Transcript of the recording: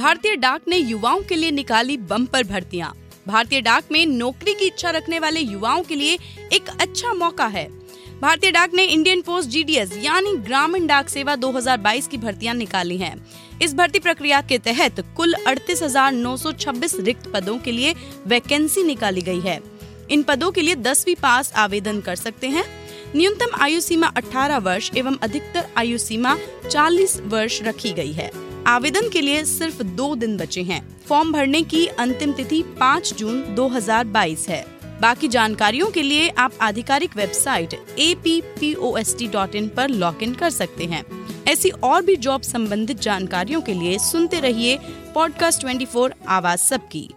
भारतीय डाक ने युवाओं के लिए निकाली बम्पर भर्तियाँ। भारतीय डाक में नौकरी की इच्छा रखने वाले युवाओं के लिए एक अच्छा मौका है। भारतीय डाक ने इंडियन पोस्ट जीडीएस यानी ग्रामीण डाक सेवा 2022 की भर्तियाँ निकाली हैं। इस भर्ती प्रक्रिया के तहत कुल 38,926 रिक्त पदों के लिए वैकेंसी निकाली गई है। इन पदों के लिए दसवीं पास आवेदन कर सकते हैं। न्यूनतम आयु सीमा 18 वर्ष एवं अधिकतर आयु सीमा 40 वर्ष रखी गई है। आवेदन के लिए सिर्फ़ दो दिन बचे हैं। फॉर्म भरने की अंतिम तिथि 5 जून 2022 है। बाकी जानकारियों के लिए आप आधिकारिक website A P P O S T dot in पर लॉग इन कर सकते हैं। ऐसी और भी जॉब संबंधित जानकारियों के लिए सुनते रहिए पॉडकास्ट 24 आवाज़ सबकी।